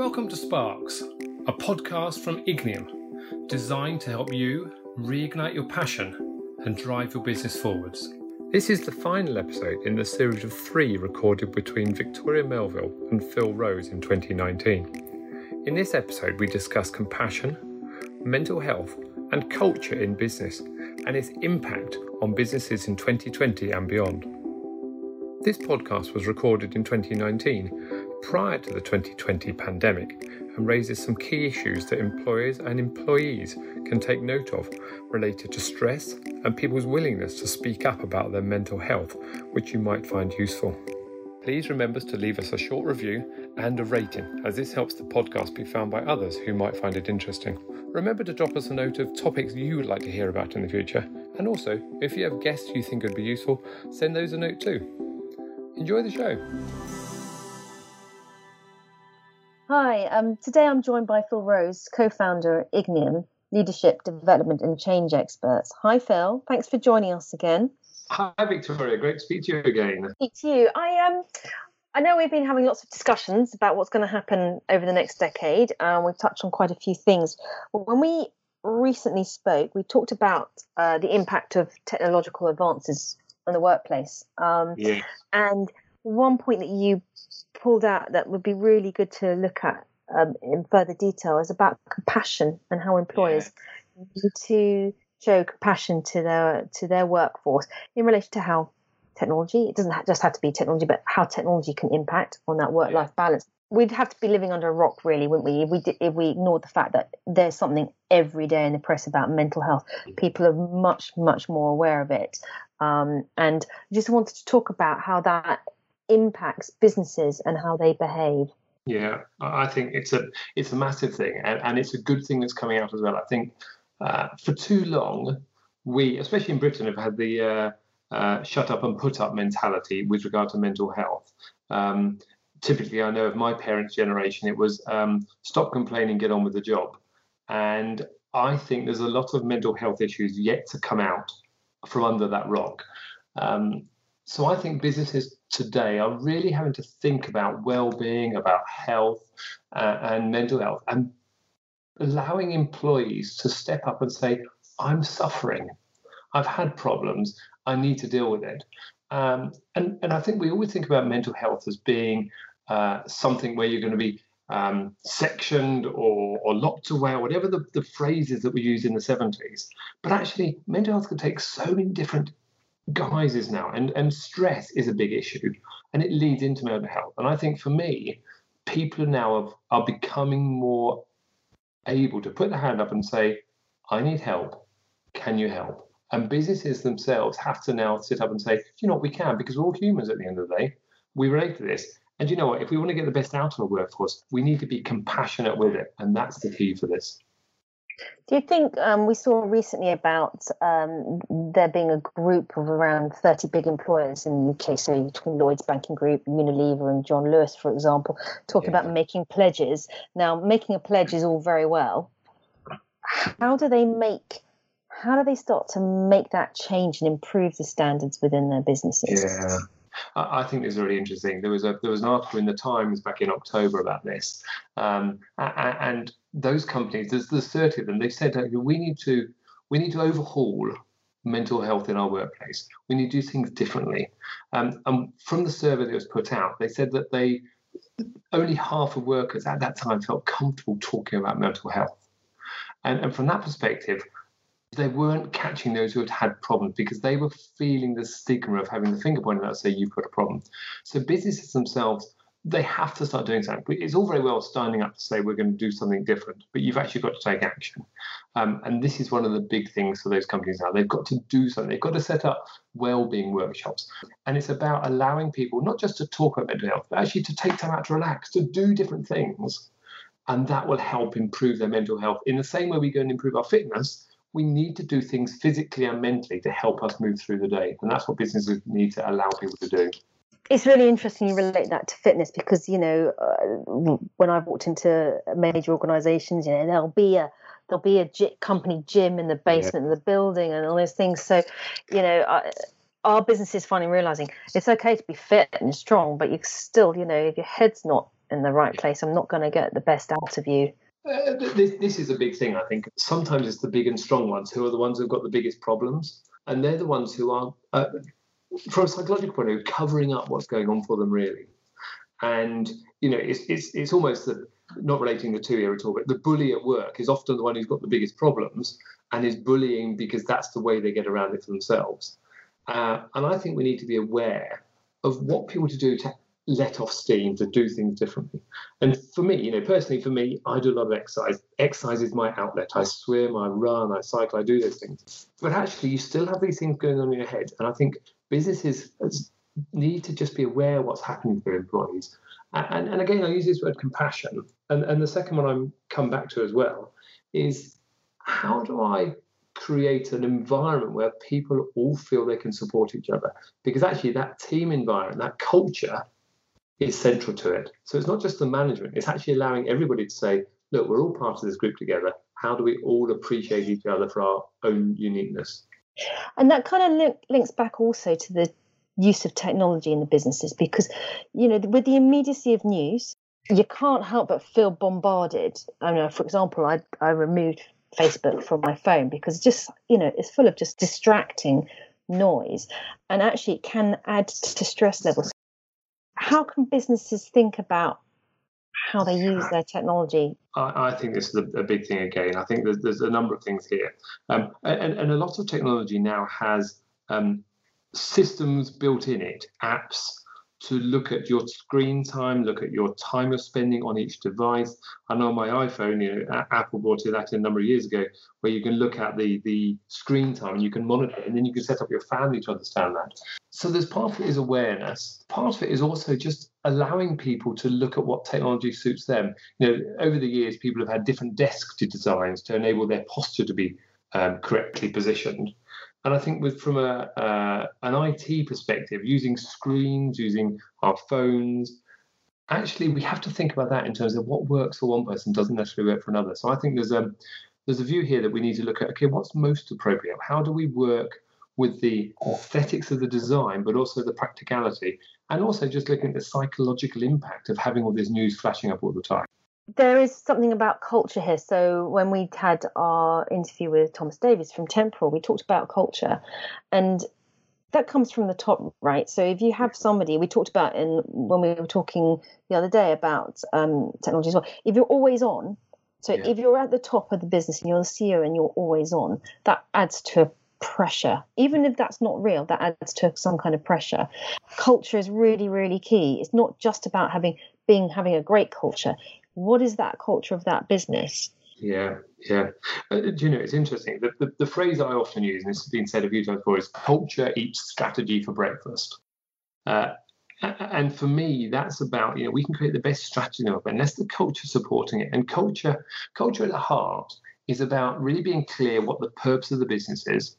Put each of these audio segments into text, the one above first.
Welcome to Sparks, a podcast from Ignium, designed to help you reignite your passion and drive your business forwards. This is the final episode in the series of three recorded between Victoria Melville and Phil Rose in 2019. In this episode, we discuss compassion, mental health, and culture in business and its impact on businesses in 2020 and beyond. This podcast was recorded in 2019 prior to the 2020 pandemic and raises some key issues that employers and employees can take note of related to stress and people's willingness to speak up about their mental health, which you might find useful. Please remember to leave us a short review and a rating, as this helps the podcast be found by others who might find it interesting. Remember to drop us a note of topics you would like to hear about in the future, and also, if you have guests you think would be useful, send those a note too. Enjoy the show. Hi, um, today I'm joined by Phil Rose, co-founder at Ignium, leadership, development and change experts. Hi Phil, thanks for joining us again. Hi Victoria, great to speak to you again. Speak to you. I um I know we've been having lots of discussions about what's going to happen over the next decade. and we've touched on quite a few things. When we recently spoke, we talked about uh, the impact of technological advances on the workplace. Um, yeah. And one point that you pulled out that would be really good to look at um, in further detail is about compassion and how employers yeah. need to show compassion to their to their workforce. In relation to how technology it doesn't just have to be technology but how technology can impact on that work life balance. We'd have to be living under a rock really wouldn't we? If we did, if we ignored the fact that there's something every day in the press about mental health people are much much more aware of it. Um, and just wanted to talk about how that impacts businesses and how they behave. Yeah, I think it's a it's a massive thing, and, and it's a good thing that's coming out as well. I think uh, for too long, we, especially in Britain, have had the uh, uh, shut up and put up mentality with regard to mental health. Um, typically, I know of my parents' generation, it was um, stop complaining, get on with the job. And I think there's a lot of mental health issues yet to come out from under that rock. Um, so I think businesses today are really having to think about well-being, about health uh, and mental health, and allowing employees to step up and say, "I'm suffering. I've had problems. I need to deal with it." Um, and and I think we always think about mental health as being uh, something where you're going to be um, sectioned or, or locked away, or whatever the, the phrases that we used in the 70s. But actually, mental health can take so many different guises now, and and stress is a big issue, and it leads into mental health. And I think for me, people now have, are becoming more able to put their hand up and say, "I need help. Can you help?" And businesses themselves have to now sit up and say, "You know what? We can because we're all humans at the end of the day. We relate to this." And you know what? If we want to get the best out of our workforce, we need to be compassionate with it, and that's the key for this. Do you think um, we saw recently about um, there being a group of around 30 big employers in the UK, so between Lloyds Banking Group, Unilever, and John Lewis, for example, talking yeah. about making pledges? Now, making a pledge is all very well. How do they make how do they start to make that change and improve the standards within their businesses? Yeah. I think this is really interesting. There was a there was an article in the Times back in October about this, um, and those companies, there's, there's 30 of them. They said that we need to we need to overhaul mental health in our workplace. We need to do things differently. Um, and from the survey that was put out, they said that they only half of workers at that time felt comfortable talking about mental health. And, and from that perspective, they weren't catching those who had had problems because they were feeling the stigma of having the finger pointed out, say you've got a problem. So businesses themselves, they have to start doing something. It's all very well standing up to say we're going to do something different, but you've actually got to take action. Um, and this is one of the big things for those companies now. They've got to do something. They've got to set up well-being workshops, and it's about allowing people not just to talk about mental health, but actually to take time out to relax, to do different things, and that will help improve their mental health. In the same way we go and improve our fitness, we need to do things physically and mentally to help us move through the day. And that's what businesses need to allow people to do. It's really interesting you relate that to fitness because, you know, uh, when I've walked into major organizations, you know, there'll be a there'll be a g- company gym in the basement yeah. of the building and all those things. So, you know, uh, our business is finally realizing it's okay to be fit and strong, but you still, you know, if your head's not in the right place. I'm not going to get the best out of you. Uh, this, this is a big thing, I think. Sometimes it's the big and strong ones who are the ones who've got the biggest problems. And they're the ones who are, uh, from a psychological point of view, covering up what's going on for them, really. And, you know, it's, it's, it's almost the, not relating the two here at all, but the bully at work is often the one who's got the biggest problems and is bullying because that's the way they get around it for themselves. Uh, and I think we need to be aware of what people to do to let off steam, to do things differently. And for me, you know, personally, for me, I do a lot of exercise. Exercise is my outlet. I swim, I run, I cycle, I do those things. But actually, you still have these things going on in your head. And I think businesses need to just be aware of what's happening to their employees. And, and again, I use this word compassion. And, and the second one I'm come back to as well is how do I create an environment where people all feel they can support each other? Because actually, that team environment, that culture, is central to it. So it's not just the management, it's actually allowing everybody to say, look, we're all part of this group together. How do we all appreciate each other for our own uniqueness? And that kind of link, links back also to the use of technology in the businesses because, you know, with the immediacy of news, you can't help but feel bombarded. I know, for example, I, I removed Facebook from my phone because just, you know, it's full of just distracting noise and actually it can add to stress levels. How can businesses think about how they use their technology? I, I think this is a, a, big thing again. I think there's, there's a number of things here. Um, and, and a lot of technology now has um, systems built in it, apps to look at your screen time, look at your time of spending on each device. I know my iPhone, you know, Apple brought it that a number of years ago, where you can look at the the screen time and you can monitor it, and then you can set up your family to understand that. So there's part of it is awareness. Part of it is also just allowing people to look at what technology suits them. You know, over the years, people have had different desk designs to enable their posture to be um, correctly positioned. And I think with from a uh, an IT perspective, using screens, using our phones, actually we have to think about that in terms of what works for one person doesn't necessarily work for another. So I think there's a there's a view here that we need to look at. Okay, what's most appropriate? How do we work with the aesthetics of the design, but also the practicality, and also just looking at the psychological impact of having all this news flashing up all the time there is something about culture here. So when we had our interview with Thomas Davies from Temporal, we talked about culture, and that comes from the top, right? So if you have somebody, we talked about in when we were talking the other day about um, technology as well. If you're always on, so yeah. if you're at the top of the business and you're the CEO and you're always on, that adds to pressure. Even if that's not real, that adds to some kind of pressure. Culture is really, really key. It's not just about having being having a great culture what is that culture of that business? Yeah, yeah. Uh, do you know, it's interesting. The, the, the, phrase I often use, and this has been said a few times before, is culture eats strategy for breakfast. Uh, and for me, that's about, you know, we can create the best strategy, but unless the culture supporting it. And culture, culture at the heart is about really being clear what the purpose of the business is,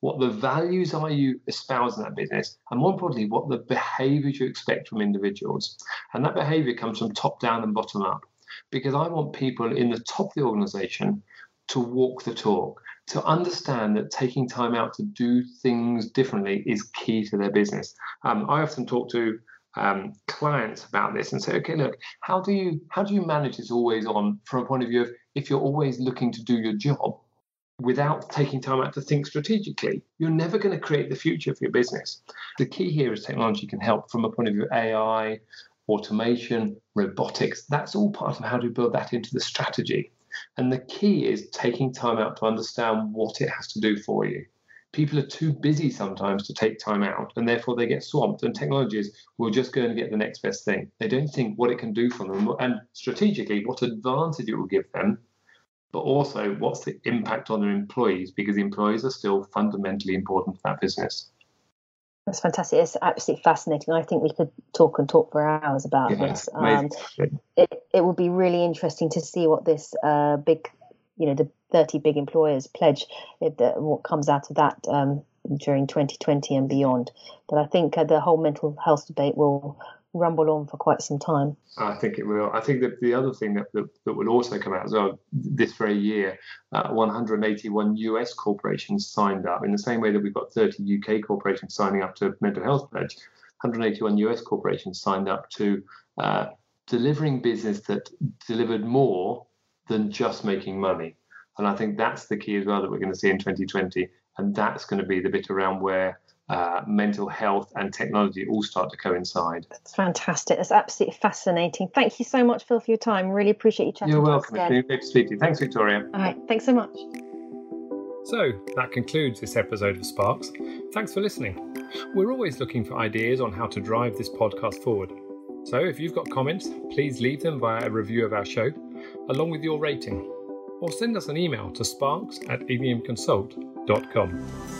what the values are you espouse in that business, and more importantly, what the behaviors you expect from individuals. And that behavior comes from top down and bottom up because I want people in the top of the organization to walk the talk, to understand that taking time out to do things differently is key to their business. Um, I often talk to um, clients about this and say, okay, look, how do you how do you manage this always on from a point of view of if you're always looking to do your job without taking time out to think strategically, you're never going to create the future for your business. The key here is technology can help from a point of view AI, automation, robotics. That's all part of how to build that into the strategy. And the key is taking time out to understand what it has to do for you. People are too busy sometimes to take time out, and therefore they get swamped. And technologies will just go and get the next best thing. They don't think what it can do for them, and strategically, what advantage it will give them, but also what's the impact on their employees, because the employees are still fundamentally important to that business. That's fantastic. It's absolutely fascinating. I think we could talk and talk for hours about yeah, this. Um, it, it would be really interesting to see what this uh, big, you know, the 30 big employers pledge, if the, what comes out of that um, during 2020 and beyond. But I think uh, the whole mental health debate will rumble on for quite some time. I think it will. I think that the other thing that, that, that will also come out as well this very year, uh, 181 US corporations signed up in the same way that we've got 30 UK corporations signing up to mental health pledge. 181 US corporations signed up to uh, delivering business that delivered more than just making money. And I think that's the key as well that we're going to see in 2020. And that's going to be the bit around where uh, mental health and technology all start to coincide. That's fantastic. That's absolutely fascinating. Thank you so much, Phil, for your time. Really appreciate you chatting. You're welcome. It's been great to speak to you. Thanks, Victoria. All right. Thanks so much. So that concludes this episode of Sparks. Thanks for listening. We're always looking for ideas on how to drive this podcast forward. So if you've got comments, please leave them via a review of our show, along with your rating, or send us an email to sparks at igniumconsult.com.